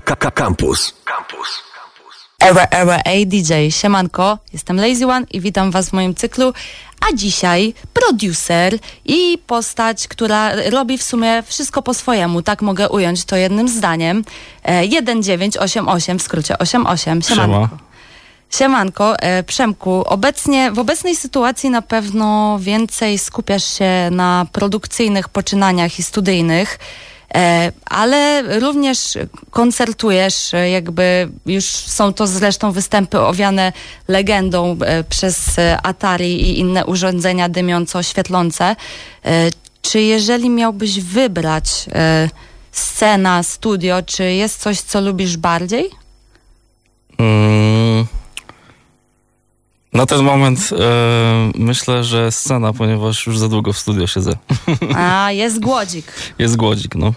Campus. Campus. Era Era A DJ. Siemanko, jestem Lazy One i witam Was w moim cyklu. A dzisiaj producer i postać, która robi w sumie wszystko po swojemu. Tak mogę ująć to jednym zdaniem. E, 1988, w skrócie 88. Siemanko. Siema. Siemanko, e, Przemku, obecnie, w obecnej sytuacji na pewno więcej skupiasz się na produkcyjnych poczynaniach i studyjnych, ale również koncertujesz, e, jakby już są to zresztą występy owiane legendą e, przez e, Atari i inne urządzenia dymiąco-świetlące. E, Czy jeżeli miałbyś wybrać e, scena, studio, czy jest coś, co lubisz bardziej? Mm, na ten moment e, myślę, że scena, ponieważ już za długo w studio siedzę. A, jest głodzik. Jest głodzik, no.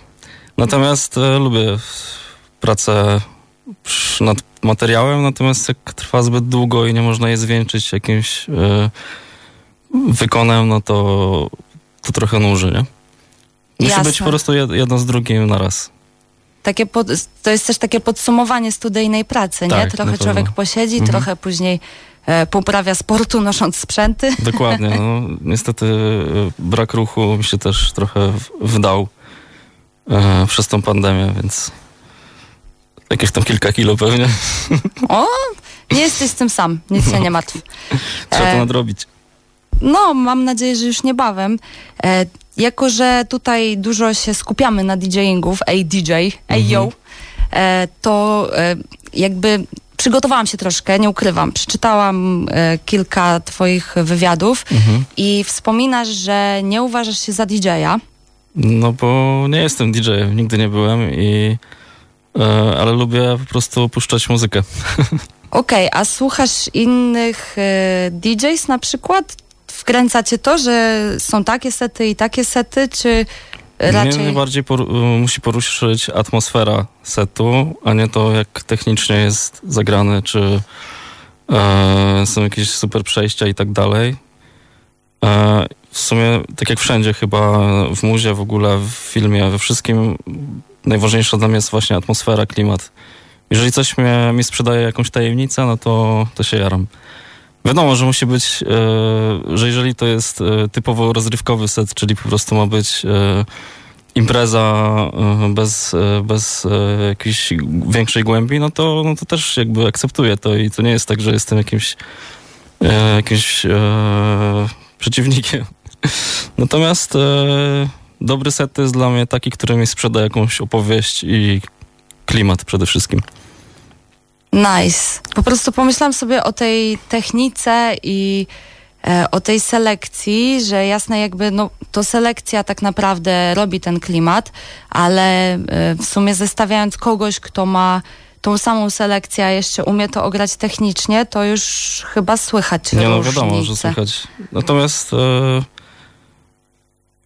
Natomiast e, lubię pracę nad materiałem, natomiast jak trwa zbyt długo i nie można je zwieńczyć jakimś e, wykonem, no to, to trochę nuży, nie? Musi Jasne. być po prostu jed, jedno z drugim na raz. Takie pod, to jest też takie podsumowanie studyjnej pracy, nie? Tak, na Trochę człowiek posiedzi, Mhm. trochę później poprawia sportu, nosząc sprzęty. Dokładnie. No, niestety e, brak ruchu mi się też trochę wdał e, przez tą pandemię, więc jakieś tam kilka kilo pewnie. O, nie jesteś z tym sam, nic się nie martw. Trzeba E, to nadrobić. No, mam nadzieję, że już niebawem. E, jako, że tutaj dużo się skupiamy na DJingu, w ADJ, AYO, e, to e, jakby przygotowałam się troszkę, nie ukrywam. Przeczytałam e, kilka twoich wywiadów Mhm. i wspominasz, że nie uważasz się za DJ-a. No bo nie jestem DJ-em, nigdy nie byłem i e, ale lubię po prostu puszczać muzykę. Okej, a słuchasz innych e, DJs na przykład? Wkręca cię to, że są takie sety i takie sety, czy raczej... Mnie najbardziej por, musi poruszyć atmosfera setu, a nie to jak technicznie jest zagrany, czy e, są jakieś super przejścia i tak dalej. E, w sumie, tak jak wszędzie chyba, w muzie, w ogóle, w filmie, we wszystkim najważniejsza dla mnie jest właśnie atmosfera, klimat. Jeżeli coś mnie, mi sprzedaje jakąś tajemnicę, no to, to się jaram. Wiadomo, że musi być, e, że jeżeli to jest e, typowo rozrywkowy set, czyli po prostu ma być e, impreza bez, bez jakiejś większej głębi, no to, no to też jakby akceptuję to i to nie jest tak, że jestem jakimś, jakimś przeciwnikiem. Natomiast dobry set to jest dla mnie taki, który mi sprzeda jakąś opowieść i klimat przede wszystkim. Nice. Po prostu pomyślałam sobie o tej technice i e, o tej selekcji, że jasne jakby, no to selekcja tak naprawdę robi ten klimat, ale e, w sumie zestawiając kogoś, kto ma tą samą selekcję, a jeszcze umie to ograć technicznie, to już chyba słychać Nie no, wiadomo, że słychać. Natomiast e,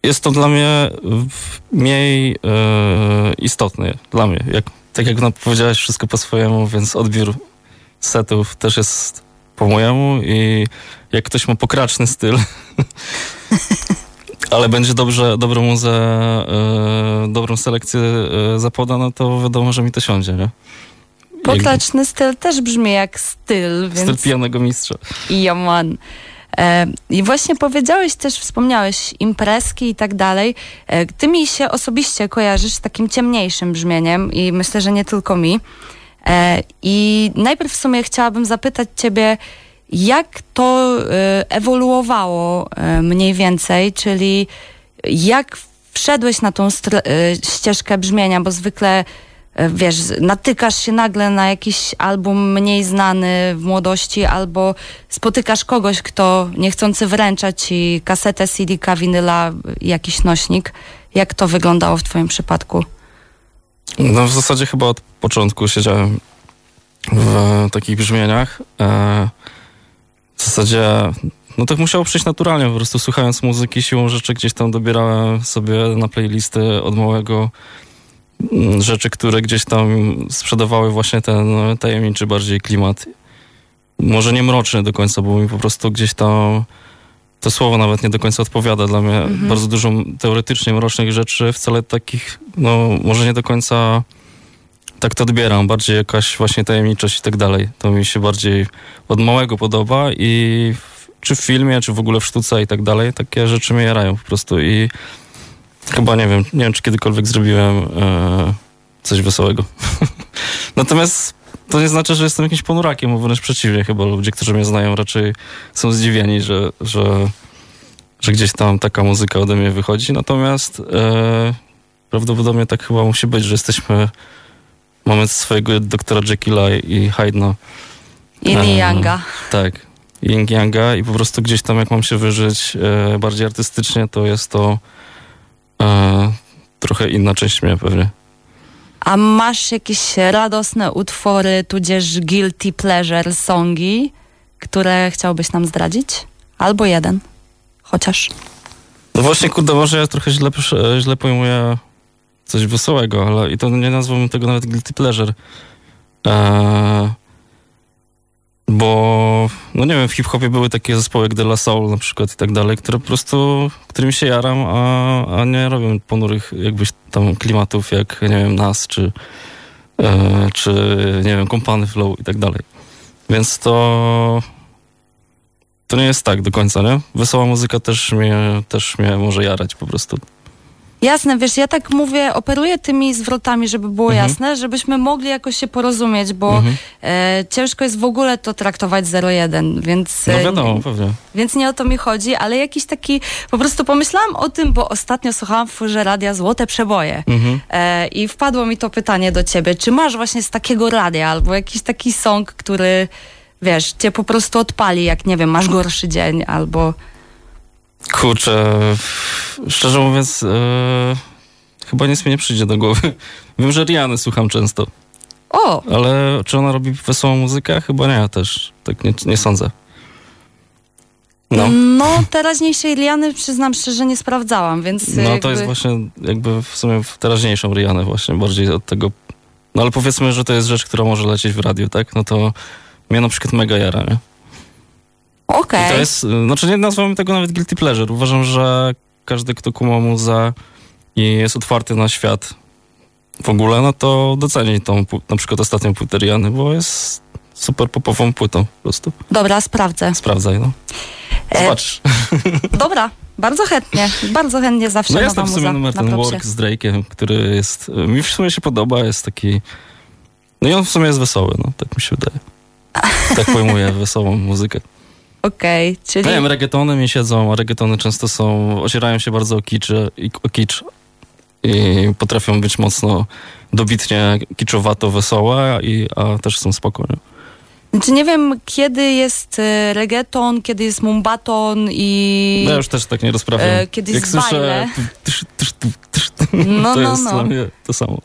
jest to dla mnie mniej e, istotne. Dla mnie. Jak, tak jak no, powiedziałeś, wszystko po swojemu, więc odbiór setów też jest po mojemu i jak ktoś ma pokraczny styl, ale będzie dobrze, dobrą muzę, e, dobrą selekcję zapoda, no to wiadomo, że mi to siądzie, nie? Pokraczny styl też brzmi jak styl, więc... Styl pijanego mistrza. Jaman. E, I właśnie powiedziałeś też, wspomniałeś imprezki i tak dalej. E, Ty mi się osobiście kojarzysz z takim ciemniejszym brzmieniem i myślę, że nie tylko mi. E, I najpierw w sumie chciałabym zapytać ciebie, jak to e, ewoluowało e, mniej więcej, czyli jak wszedłeś na tą e, ścieżkę brzmienia, bo zwykle e, wiesz, natykasz się nagle na jakiś album mniej znany w młodości, albo spotykasz kogoś, kto niechcący wręcza ci kasetę CD-ka, winyla, jakiś nośnik. Jak to wyglądało w twoim przypadku? No w zasadzie chyba od początku siedziałem w takich brzmieniach. E, W zasadzie no tak musiało przyjść naturalnie, po prostu słuchając muzyki siłą rzeczy gdzieś tam dobierałem sobie na playlisty od małego rzeczy, które gdzieś tam sprzedawały właśnie ten tajemniczy bardziej klimat. Może nie mroczny do końca, bo mi po prostu gdzieś tam to słowo nawet nie do końca odpowiada dla mnie. Mhm. Bardzo dużo teoretycznie mrocznych rzeczy, wcale takich, no może nie do końca tak to odbieram, bardziej jakaś właśnie tajemniczość i tak dalej. To mi się bardziej od małego podoba i w, czy w filmie, czy w ogóle w sztuce i tak dalej, takie rzeczy mnie jarają po prostu i chyba nie wiem, nie wiem czy kiedykolwiek zrobiłem e, coś wesołego. Natomiast to nie znaczy, że jestem jakimś ponurakiem, bo wręcz przeciwnie, chyba ludzie, którzy mnie znają raczej są zdziwieni, że, że, że gdzieś tam taka muzyka ode mnie wychodzi, natomiast e, prawdopodobnie tak chyba musi być, że jesteśmy moment swojego doktora Jekylla i Hyde'a. Yin i Yanga. Tak, Yin Yanga i po prostu gdzieś tam jak mam się wyżyć e, bardziej artystycznie, to jest to e, trochę inna część mnie pewnie. A masz jakieś radosne utwory, tudzież guilty pleasure songi, które chciałbyś nam zdradzić? Albo jeden, chociaż. No właśnie, kurde, może ja trochę źle, źle pojmuję coś wesołego, ale i to nie nazwałbym tego nawet guilty pleasure. Eee, bo, no nie wiem, w hip-hopie były takie zespoły jak De La Soul na przykład i tak dalej, które po prostu, którymi się jaram, a, a nie robią ponurych jakbyś tam klimatów jak, nie wiem, Nas, czy, e, czy nie wiem, Kompany Flow i tak dalej. Więc to to nie jest tak do końca, nie? Wesoła muzyka też mnie, też mnie może jarać po prostu. Jasne, wiesz, ja tak mówię, operuję tymi zwrotami, żeby było Mhm. jasne, żebyśmy mogli jakoś się porozumieć, bo Mhm. e, ciężko jest w ogóle to traktować 0-1, więc, No e, wiadomo, pewnie. więc nie o to mi chodzi, ale jakiś taki, po prostu pomyślałam o tym, bo ostatnio słuchałam w Furze Radia Złote Przeboje Mhm. e, i wpadło mi to pytanie do ciebie, czy masz właśnie z takiego radia albo jakiś taki song, który, wiesz, cię po prostu odpali, jak nie wiem, masz gorszy dzień albo... Kurczę, szczerze mówiąc, e, chyba nic mi nie przyjdzie do głowy. Wiem, że Riany słucham często, O, ale czy ona robi wesołą muzykę? Chyba nie, też. Tak nie, nie sądzę. No. no teraźniejszej Liany przyznam szczerze nie sprawdzałam, więc No jakby... to jest właśnie jakby w sumie w teraźniejszą Rianę właśnie, bardziej od tego. No ale powiedzmy, że to jest rzecz, która może lecieć w radiu, tak? No to mnie na przykład mega jara, nie? Okej. I to jest, znaczy nie nazwałbym tego nawet guilty pleasure. Uważam, że każdy, kto kuma muzę i jest otwarty na świat w ogóle, no to doceni tą na przykład ostatnią płytę Riany, bo jest super popową płytą po prostu. Dobra, sprawdzę. Sprawdzaj, no. E, Zobacz. Dobra, bardzo chętnie. Bardzo chętnie zawsze No jest tam w sumie muza numer ten. Work z Drake'em, który jest, mi w sumie się podoba, jest taki, no i on w sumie jest wesoły, no, tak mi się wydaje. Tak pojmuję wesołą muzykę. Okej, czyli... Nie wiem, reggaetony mi siedzą, a reggaetony często są, ocierają się bardzo o kicz, o kicz i potrafią być mocno dobitnie kiczowato wesołe, i, a też są spokojne. Czy nie wiem, kiedy jest e, reggaeton, kiedy jest mumbaton i... No ja już też tak nie rozprawiam. E, kiedyś Jak słyszę, bajle. tysz, tysz, tysz, tysz, No, to no, jest no. dla mnie to samo.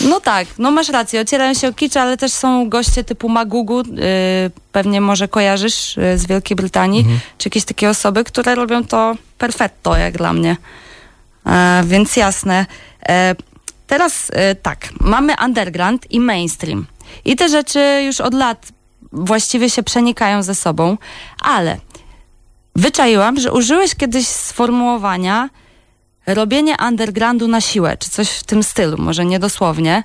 No tak, no masz rację, ocierają się o kicz, ale też są goście typu Magugu, y, pewnie może kojarzysz y, z Wielkiej Brytanii, Mhm. czy jakieś takie osoby, które robią to perfetto, jak dla mnie. E, więc jasne. E, teraz e, tak, mamy underground i mainstream. I te rzeczy już od lat właściwie się przenikają ze sobą, ale wyczaiłam, że użyłeś kiedyś sformułowania robienie undergroundu na siłę, czy coś w tym stylu, może niedosłownie.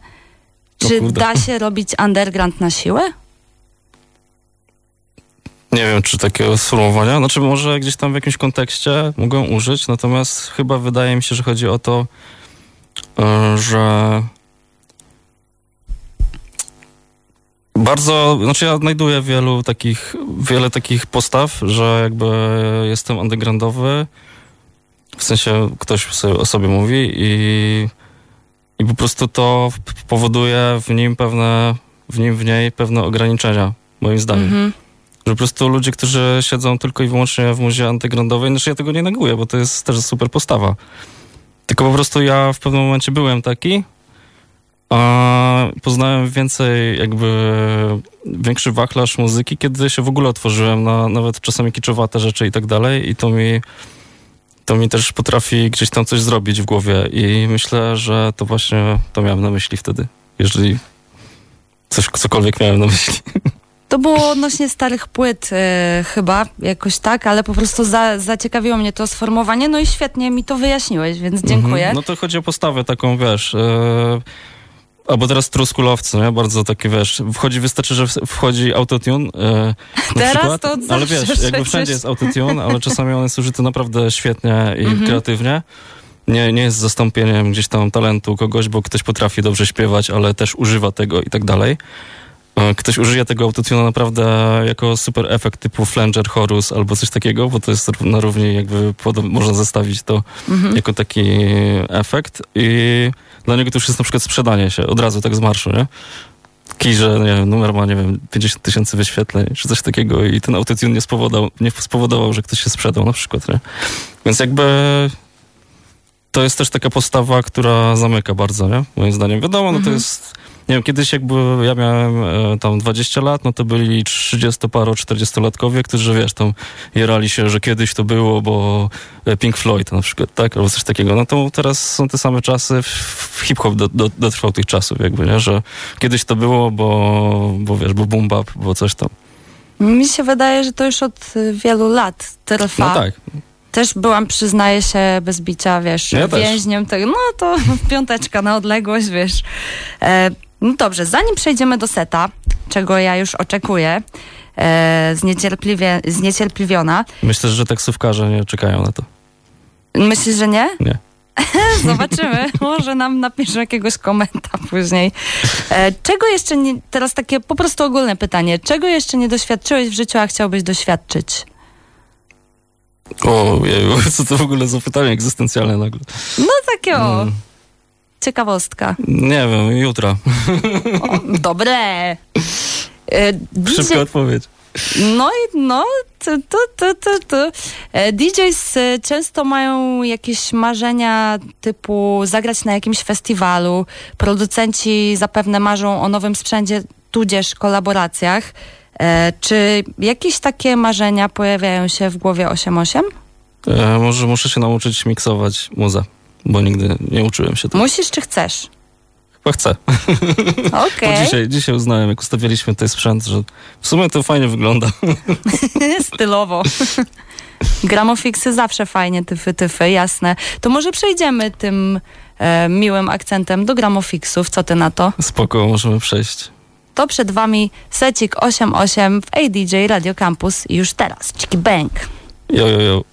Czy da się robić underground na siłę? Nie wiem, czy takiego sformułowania, znaczy może gdzieś tam w jakimś kontekście mogą użyć, natomiast chyba wydaje mi się, że chodzi o to, e, że bardzo, znaczy ja odnajduję wielu takich, wiele takich postaw, że jakby jestem undergroundowy, w sensie ktoś sobie o sobie mówi i, i po prostu to powoduje w nim pewne, w nim, w niej pewne ograniczenia, moim zdaniem. Mhm. Że po prostu ludzie, którzy siedzą tylko i wyłącznie w muzie undergroundowej, znaczy ja tego nie neguję, bo to jest też super postawa. Tylko po prostu ja w pewnym momencie byłem taki, a poznałem więcej jakby większy wachlarz muzyki, kiedy się w ogóle otworzyłem na nawet czasami kiczowate rzeczy i tak dalej i to mi to mi też potrafi gdzieś tam coś zrobić w głowie i myślę, że to właśnie to miałem na myśli wtedy, jeżeli coś, cokolwiek miałem na myśli. To było odnośnie starych płyt e, chyba, jakoś tak, ale po prostu za, zaciekawiło mnie to sformułowanie, no i świetnie mi to wyjaśniłeś, więc dziękuję. Mhm. No to chodzi o postawę taką, wiesz, e, Albo teraz truskulowcy, nie? Bardzo takie, wiesz, wchodzi, wystarczy, że wchodzi autotune. E, teraz przykład, to Ale wiesz, jakby przecież. wszędzie jest autotune, ale czasami on jest użyty naprawdę świetnie i Mhm. kreatywnie. Nie, nie jest zastąpieniem gdzieś tam talentu kogoś, bo ktoś potrafi dobrze śpiewać, ale też używa tego i tak dalej. E, Ktoś użyje tego autotuna naprawdę jako super efekt typu flanger, chorus albo coś takiego, bo to jest na równi jakby można zestawić to Mhm. jako taki efekt i dla niego to już jest na przykład sprzedanie się od razu tak z marszu, nie? Kij, że nie wiem, numer ma, nie wiem, 50 tysięcy wyświetleń, czy coś takiego i ten autotune nie spowodował, nie spowodował, że ktoś się sprzedał na przykład, nie? Więc jakby to jest też taka postawa, która zamyka bardzo, nie? Moim zdaniem. Wiadomo, no to Mhm. jest, nie wiem, kiedyś jakby ja miałem e, tam 20 lat, no to byli 30-paro, 40-latkowie, którzy, wiesz, tam jarali się, że kiedyś to było, bo e, Pink Floyd na przykład, tak? Albo coś takiego. No to teraz są te same czasy, hip-hop do, do, dotrwał tych czasów jakby, nie? Że kiedyś to było, bo, bo wiesz, bo boom bap, bo coś tam. Mi się wydaje, że to już od y, wielu lat trwa. No tak. Też byłam, przyznaję się, bez bicia, wiesz, Ja też. więźniem tego. No to piąteczka na odległość, wiesz. E, no dobrze, zanim przejdziemy do seta, czego ja już oczekuję, e, zniecierpliwie, zniecierpliwiona. Myślę, że taksówkarze nie czekają na to. Myślisz, że nie? Nie. Zobaczymy. Może nam napiszą jakiegoś komenta później. E, czego jeszcze nie, teraz takie po prostu ogólne pytanie. Czego jeszcze nie doświadczyłeś w życiu, a chciałbyś doświadczyć? O, co to w ogóle za pytanie egzystencjalne nagle. No takie o, Mm, ciekawostka. nie wiem, jutro. O, dobre. E, DJ, Szybka odpowiedź. no i no, tu, tu, tu, tu, tu. E, DJs e, często mają jakieś marzenia typu zagrać na jakimś festiwalu. Producenci zapewne marzą o nowym sprzęcie, tudzież kolaboracjach. Czy jakieś takie marzenia pojawiają się w głowie 88? E, może muszę się nauczyć miksować muzę, bo nigdy nie uczyłem się tego. Musisz czy chcesz? Chyba chcę. Okej. Bo dzisiaj, dzisiaj uznałem, jak ustawialiśmy tutaj sprzęt, że w sumie to fajnie wygląda. Stylowo. Gramofiksy zawsze fajnie, tyfy, tyfy, jasne. To może przejdziemy tym e, miłym akcentem do gramofiksów. Co ty na to? Spoko, możemy przejść. To przed wami secik 88 w ADJ Radio Campus już teraz. Ciki bang. Jo, jo, jo.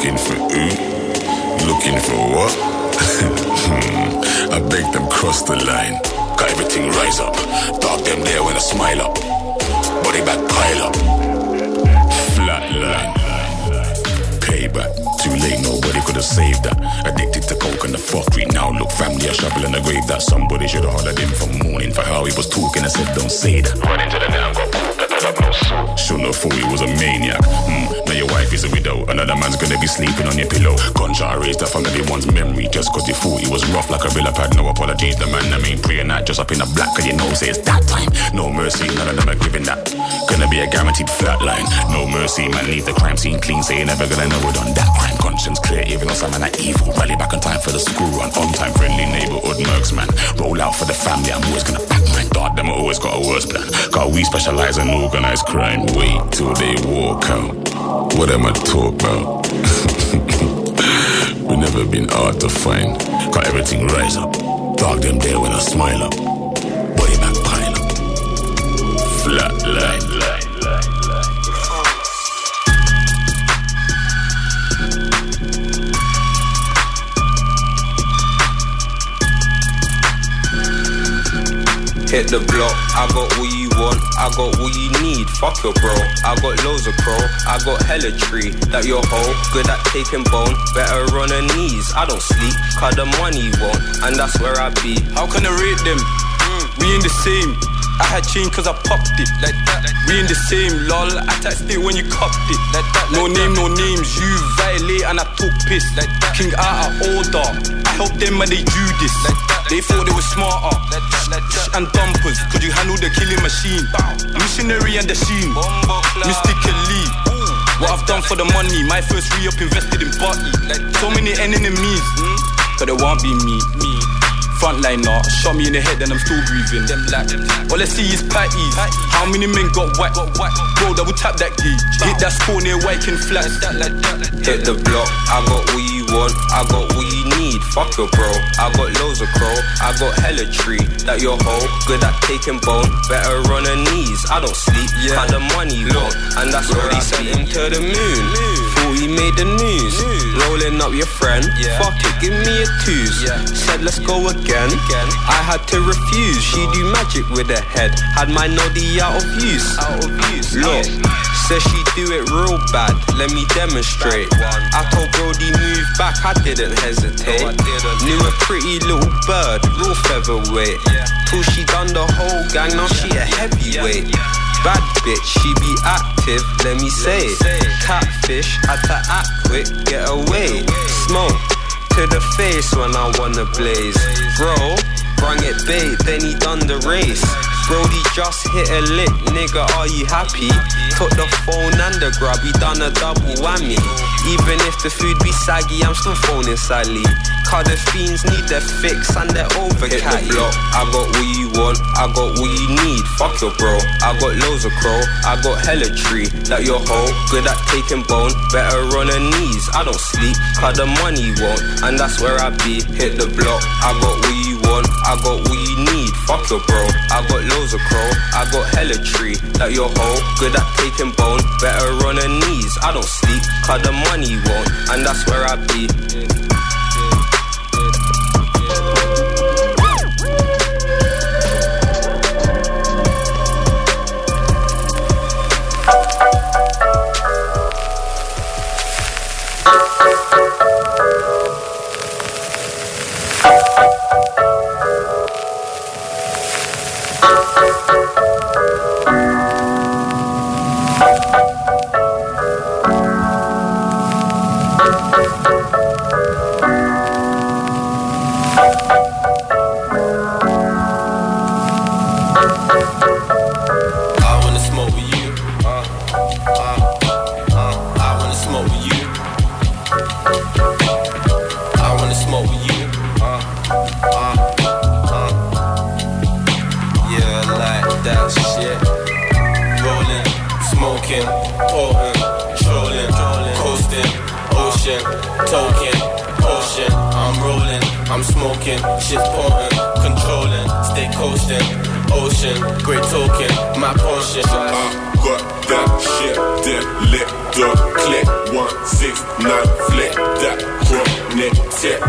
Looking for who? Looking for what? I beg them cross the line. Got everything rise up. Dark them there when I smile up. Body back pile up. Flat line. Payback. Too late, nobody could have saved that. Addicted to coke and the fuckery. Now look, family a shovel in the grave that somebody should have hollered him from morning for how he was talking I said, don't say that. Run into the and got that up no thought he was a maniac. Hmm, now your wife is a widow. Another man's gonna be sleeping on your pillow. Gunshot raised up under the one's memory just cause they thought he was rough like a real pad. No apologies, the man I mean praying that just up in the black cause you know say it's that time. No mercy, none of them are giving that. Gonna be a guaranteed flatline. No mercy, man, leave the crime scene clean, Say you're never gonna know it on that crime. Conscience clear, even though some man are evil. Rally back on time for the school run. On time, friendly neighborhood mercs, man. Roll out for the family, I'm always gonna back my dog. Them always got a worse plan. Cause we specialize in organized crime. Wait till they walk out. What am I talk about? we never been hard to find. Got everything rise up. Dog them there when I smile up. Body back pile up. Flat line. Hit the block, I got what you want, I got what you need. Fuck your bro, I got loads of crow, I got hella tree. That your hoe, good at taking bone, better on her knees. I don't sleep, cause the money won't, and that's where I be. How can I rate them? Mm. We in the same. I had chain cause I popped it. Like that. We in the same, lol. I taxed it when you copped it. Like that. No name, that. no names. You violate and I took piss. Like that. King out of order. I helped them when they do this. Like that. They thought they were smarter. And dumpers, could you handle the killing machine? Missionary and the sheen. Mystically. What I've done for the money, my first re-up invested in Butty. So many enemies, cause it won't be me. Frontliner, shot me in the head and I'm still breathing. Them black. All I see is patties. How many men got whacked? Bro, double tap that gauge. Hit that score near Wyking Flats. Hit the block, I got what you want, I got what you need. Fuck your bro, I got loads of crow, I got hella tree. That your hoe, good at taking bone, better on her knees. I don't sleep, yeah. the money look, and that's what he sent him to the moon. Thought he made the news, rolling up your friend. Fuck it, give me a twos. Said let's go again. I had to refuse. She do magic with her head, had my noddy out of use. Out of use. Look. Says she do it real bad, let me demonstrate. I told Brody move back, I didn't hesitate. Knew a pretty little bird, real featherweight. Till she done the whole gang, now she a heavyweight. Bad bitch, she be active, let me say. it. Catfish, had to act quick, get away. Smoke to the face when I wanna blaze. Bro, bring it bait, then he done the race. Brody just hit a lick, nigga, are you happy? Took the phone and the grub, he done a double whammy. Even if the food be saggy, I'm still phoning Sally. Cause the fiends need their fix and they're over Hit the block, I got what you want, I got what you need. Fuck your bro, I got loads of crow, I got hella tree. That your hoe, good at taking bone, better on her knees. I don't sleep, cause the money won't, and that's where I be. Hit the block, I got what you want, I got what you need. Fuck your bro, I got loads of crow, I got hella tree. That your hoe, good at taking bone, better on her knees. I don't sleep, cause the money won't, and that's where I be. Uh, uh, I wanna smoke with you. I wanna smoke with you. Uh, yeah, like that shit. Rolling, smoking, pouring, trolling, coasting, ocean, token, ocean. I'm rolling, I'm smoking, shit's pouring, controlling, stay coasting, ocean, great token, my portion. Uh but that shit did lit the click. One six nine flick that chronic tip.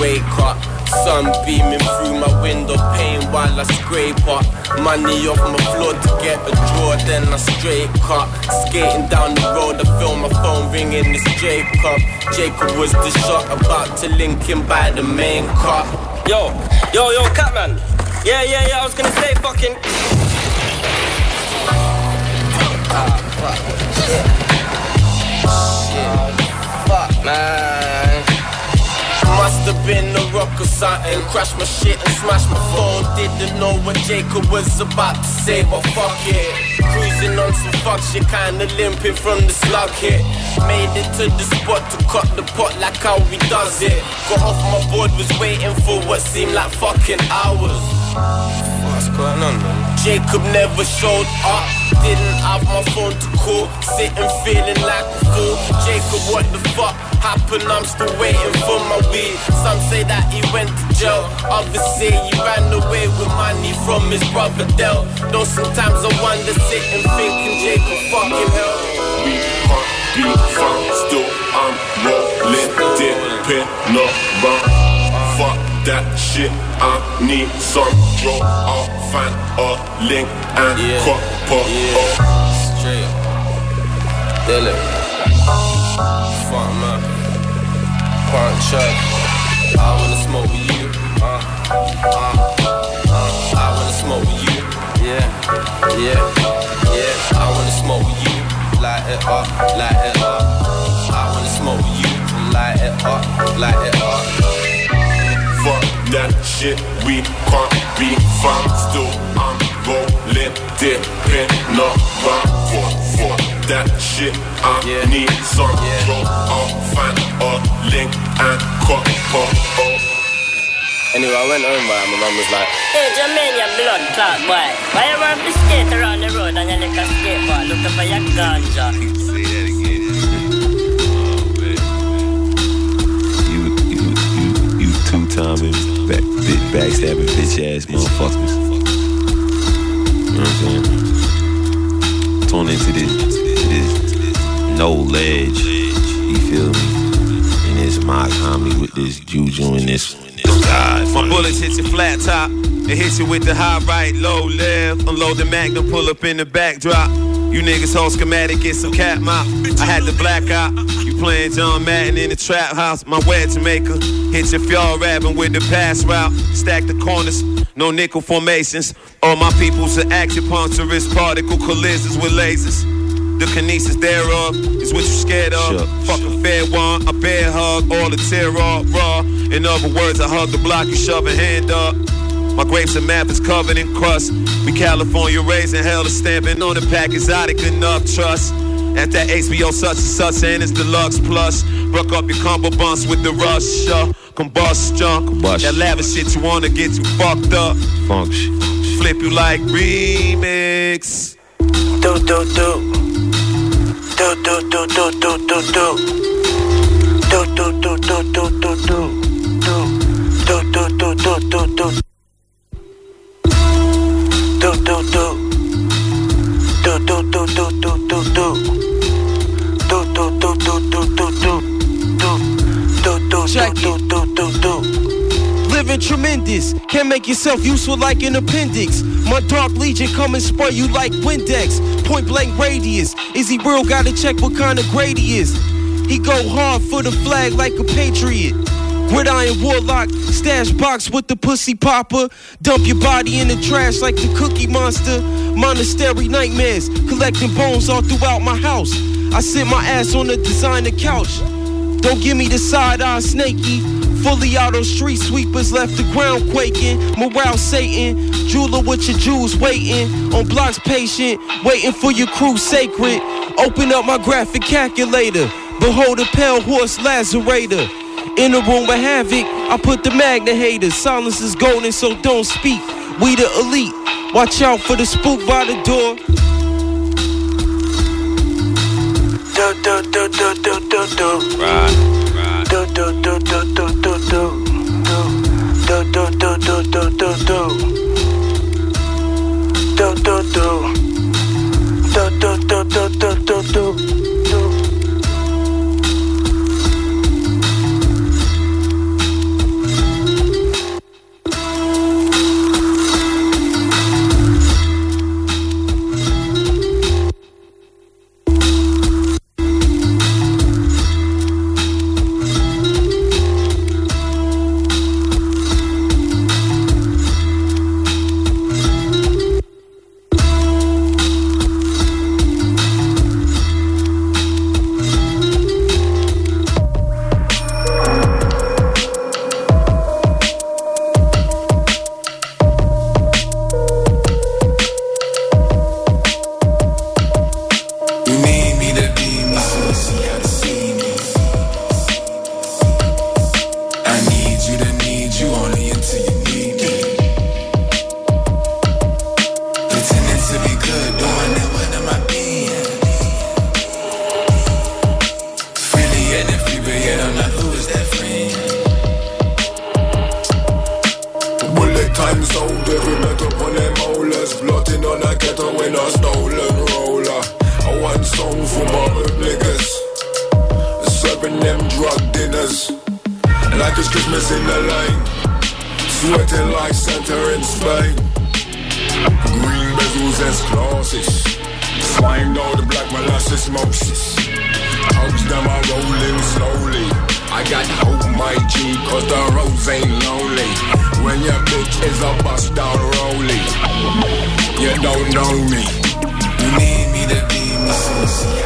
Wake up. Sun beaming through my window pane while I scrape up Money off my floor to get a draw, then I straight cut Skating down the road, I feel my phone ringing, it's Jacob Jacob was the shot, about to link him by the main car Yo, yo, yo, Catman Yeah, yeah, yeah, I was gonna say fucking Fuck. Must have been a rock or something. Crashed my shit and smashed my phone. Didn't know what Jacob was about to say, but fuck it. Cruising on some fuck shit, kinda limping from the slug hit. Made it to the spot to cut the pot like how we does it. Got off my board, was waiting for what seemed like fucking hours. What's going on, man? Jacob never showed up. Didn't have my phone to call. Sitting feeling like a fool. Jacob, what the fuck happened? I'm still waiting for my weed. Some say that he went to jail. Others say he ran away with money from his brother Del. Though sometimes I wonder, sitting thinking Jacob fucking hell. We can't be found. Still, I'm rolling, dipping, bum. Fuck that shit. I need some draw. I'll find a link and Yeah. copper. Yeah. Straight up. Fuck, man. Punk truck. I wanna smoke with you. Uh, uh, uh. I wanna smoke with you. Yeah, yeah, yeah. I wanna smoke with you. Light it up, light it up. I wanna smoke with you. Light it up, light it up. Fuck that shit, we can't be found. Still, I'm rolling, dipping, not round. Fuck, fuck that shit, I Yeah. need some Yeah. draw. I'll find a link and copper. Anyway, I went home, right, my mum was like, Hey, Jamaican blood clot boy. Why you want to skate around the road and you like a skateboard looking for your ganja? Backstabbing bitch ass motherfuckers. You know what I'm saying? Tune into this, this no ledge. You feel me? And it's my comedy with this juju and this. God, My bullets hit your flat top. It hits you with the high right, low left. Unload the magnum, pull up in the backdrop. You niggas hold schematic, get some cat mouth. I had the black out. You playing John Madden in the trap house. My wedge maker hit your fjord rapping with the pass route. Stack the corners, no nickel formations. All my peoples are acupuncturist particle collisions with lasers. The kinesis thereof is what you scared of. Sure, Fuck a fair one, a bear hug, all the tear off raw. In other words, I hug the block, you shove a hand up. My grapes and map is covered in crust. We California raising hell to stamping on the pack exotic enough trust. At that HBO such and such and it's deluxe plus. Broke up your combo bumps with the rush, uh, combustion. Combustion. That lavish shit you wanna get you fucked up. funk shit. Flip you like remix. Do do do. Do do do do do do do. Do do do do do do do. Do do do do do do do. Do do do. Do Check do do do do. Living tremendous, can't make yourself useful like an appendix. My dark legion come and spray you like Windex. Point blank radius. Is he real? Gotta check what kind of grade he is. He go hard for the flag like a patriot. Gridiron warlock, stash box with the pussy popper. Dump your body in the trash like the cookie monster. Monastery nightmares, collecting bones all throughout my house. I sit my ass on the designer couch. Don't give me the side eye snaky. Fully auto street sweepers left the ground quaking. Morale Satan, jeweler with your jewels waiting. On blocks patient, waiting for your crew sacred. Open up my graphic calculator. Behold a pale horse lacerator. In a room of havoc, I put the magna haters. Silence is golden, so don't speak. We the elite. Watch out for the spook by the door. Do do do do do do do. Right. Do do do do do do do. Do do do do do do do. Do do do. Sweating like Santa in Spain. Green bezels as glasses. Swine all the black molasses Moses. Hugs them are rolling slowly. I got hope, my G, cause the roads ain't lonely. When your bitch is a bust down rollie, you don't know me. You need me to be me, so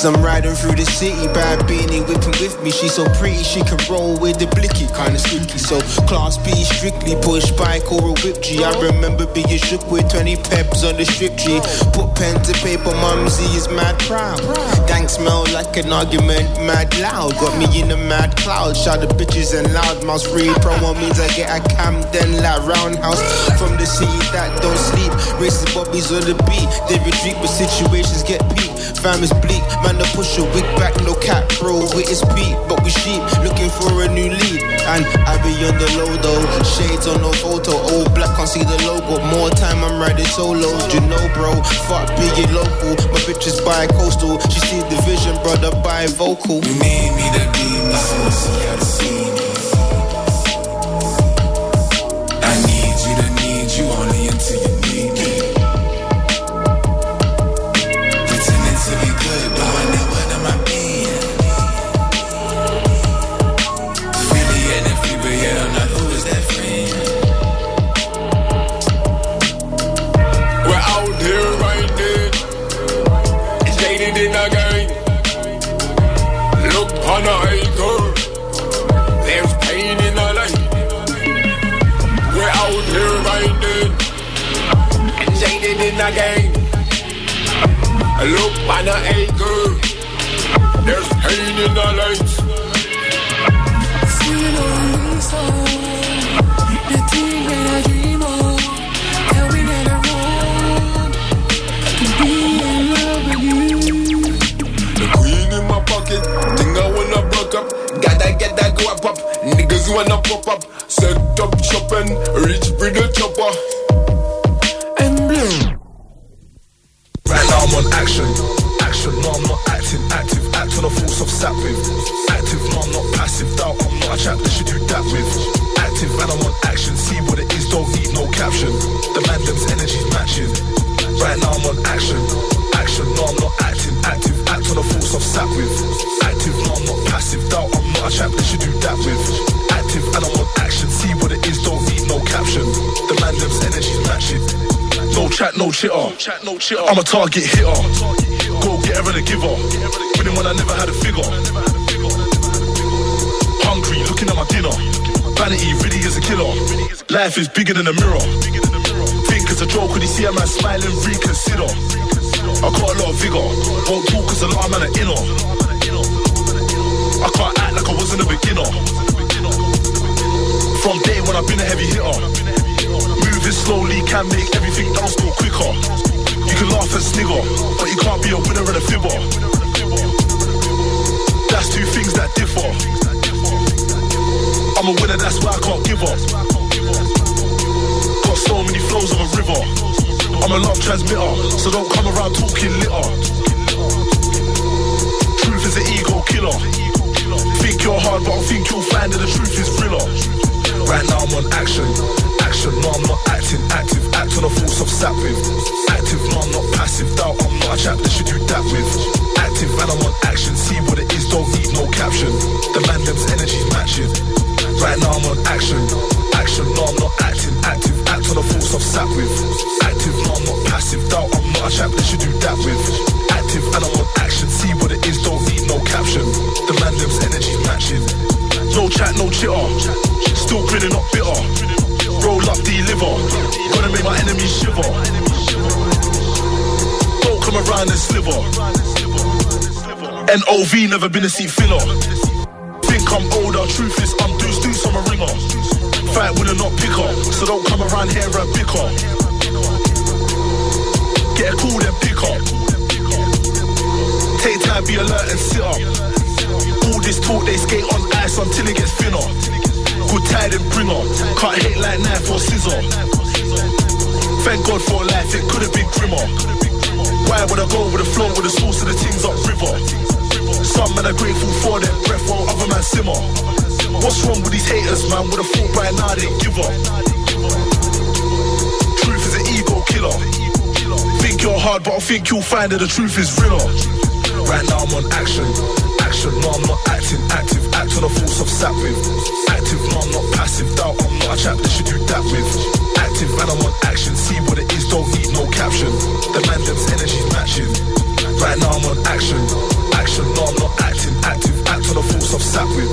As I'm riding through the city, bad beanie whipping with me. She's so pretty, she can roll with the blicky, kinda squeaky. So class B strictly push bike or a whip G. I remember being shook with 20 peps on the strip G. Put pen to paper, mumsy is mad proud. Gang smell like an argument, mad loud. Got me in a mad cloud. Shout the bitches and loud mouths free. Promo means I get a cam, then like roundhouse. From the city that don't sleep. Racing bobbies on the beat. They retreat, but situations get peak. Fam is bleak, to push a wig back, no cap, bro. With his beat, but we sheep, looking for a new lead. And I be on the low though, shades on no photo. Old black, can't see the logo. More time, I'm riding solo. You know, bro, fuck being local. My bitch is bi coastal. She see the vision, brother, bi vocal. You need me to be you see how see. On a acre, there's pain in the light. We're out here riding, jaded in a gang. Look on a acre, there's pain in the light. Niggas wanna pop up. Set up shopping, reach with the chopper. And bloom. Right now I'm on action. Action, no I'm not acting. Active, act on the force of sap with. Active, no I'm not passive. Doubt I'm not a chap that should do that with. Active and I'm on action. See what it is, don't need no caption. The man them's energies matching. Right now I'm on action. Action, no I'm not acting. Active, act on the force of sap with. Active, no I'm not passive. Doubt I'm not a chap that should do that with. Active and I'm on action. See what it is, don't need no caption. The man them's energies matching. No chat, no chitter. I'm a target hitter. Go get her and a giver. Winning when I never had a figure. Hungry, looking at my dinner. Vanity really is a killer. Life is bigger than a mirror. Think it's a joke when you see a man smiling, reconsider. I got a lot of vigor. Won't talk cause a lot man are inner. I can't act like I wasn't a beginner. From day when I've been a heavy hitter. Moving slowly can make everything dance go quicker. You can laugh and snigger, but you can't be a winner and a fibber. That's two things that differ. I'm a winner, that's why I can't give up. Got so many flows of a river. I'm a love transmitter, so don't come around talking litter. Truth is an ego killer. Think you're hard, but I think you'll find that the truth is thriller. Right now I'm on action. Action, no I'm not acting. Active, act on the force of sap with. Active, no I'm not passive. Doubt I'm not a chap that should do that with. Active and I'm on action. See what it is, don't need no caption. The man them's energies matching. Right now I'm on action. Action, no I'm not acting. Active, act on the force of sap with. Chap that should do that with. Active and I'm on action. See what it is, don't need no caption. The man them's energies matching. No chat, no chitter. Still grinning, not bitter. Roll up, deliver. Gonna make my enemies shiver. Don't come around and sliver. NOV, never been a seat filler. Think I'm older, truth is I'm deuce deuce, I'm a ringer. Fight winner, not picker, so don't come around here and bicker. Get a call, then pick up. Take time, be alert and sit up. All this talk, they skate on ice until it gets thinner. Good tide and bring up. Can't hit like knife or scissor. Thank God for life, it could have been grimmer. Why would I go with the flow with the source of the things up river? Some men are grateful for their breath while other man simmer. What's wrong with these haters, man? With a thought by now they give up. Truth is an ego killer. Think you're hard, but I think you'll find that the truth is realer. Right now I'm on action. Action, no, I'm not acting. Active, act on the force of sat with. Active, no, I'm not passive. Doubt I'm not a chap that should do that with. Active, man, I'm on action. See what it is, don't need no caption. The man, them's energy's matching. Right now I'm on action. Action, no, I'm not acting. Active, act on the force of sat with.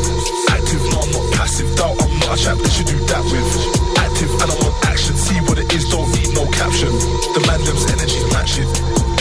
Active, no, I'm not passive. Doubt I'm not a chap that should do that with. Active, and I'm on action. See what it is, don't need no caption. The man, them's energy's matching.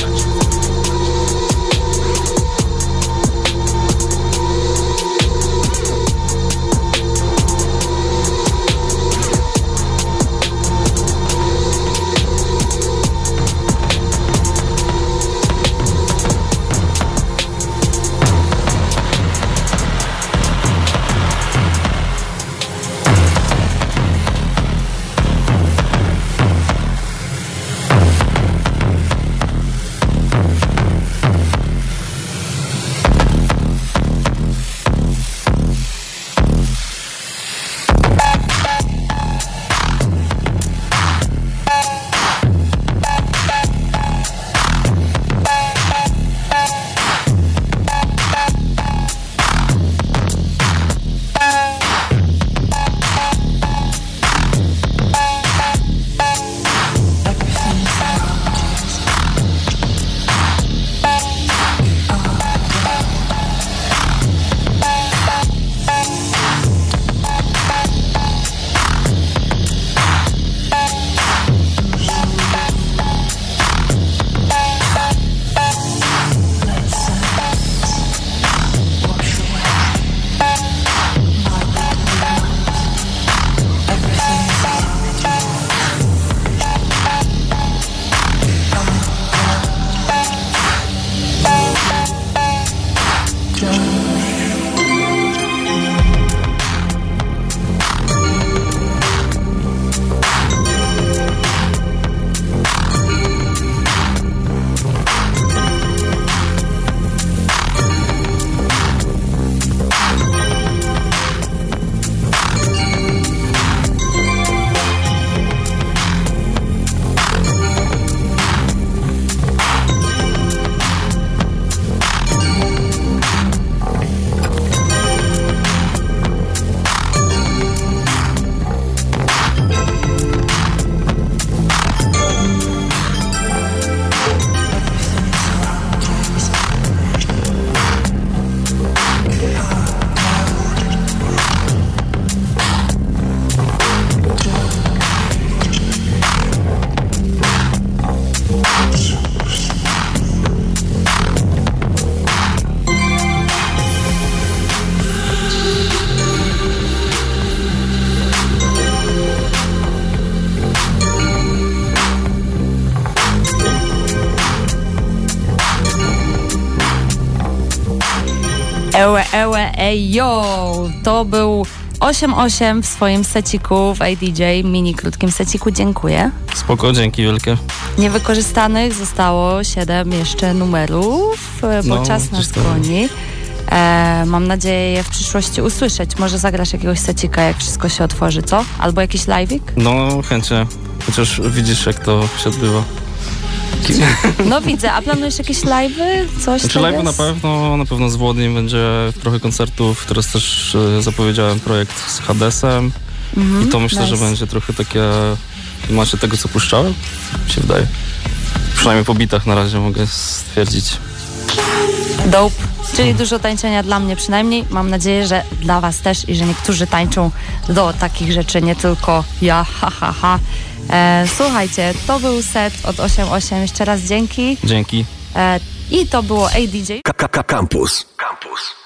Ełe, ełe, ejo! To był 8-8 w swoim seciku w ADJ, mini krótkim seciku. Dziękuję. Spoko, dzięki wielkie. Niewykorzystanych zostało 7 jeszcze numerów, e, bo No, czas nas goni. E, mam nadzieję je w przyszłości usłyszeć. Może zagrasz jakiegoś secika, jak wszystko się otworzy, co? Albo jakiś live'ik? No, chęcie. Chociaż widzisz, jak to się odbywa. No widzę, a planujesz jakieś live'y? Coś Znaczy teraz? live na pewno, na pewno z Włodnim będzie trochę koncertów. Teraz też e, zapowiedziałem projekt z Hadesem. Mhm, I to myślę, nice. że będzie trochę takie macie tego, co puszczałem, się wydaje. Przynajmniej po bitach na razie mogę stwierdzić. Dope. Czyli dużo tańczenia dla mnie przynajmniej. Mam nadzieję, że dla was też i że niektórzy tańczą do takich rzeczy, nie tylko ja, ha, ha, ha. E, słuchajcie, to był set od 8.8. Jeszcze raz dzięki. Dzięki. E, I to było ADJ. Campus. Campus.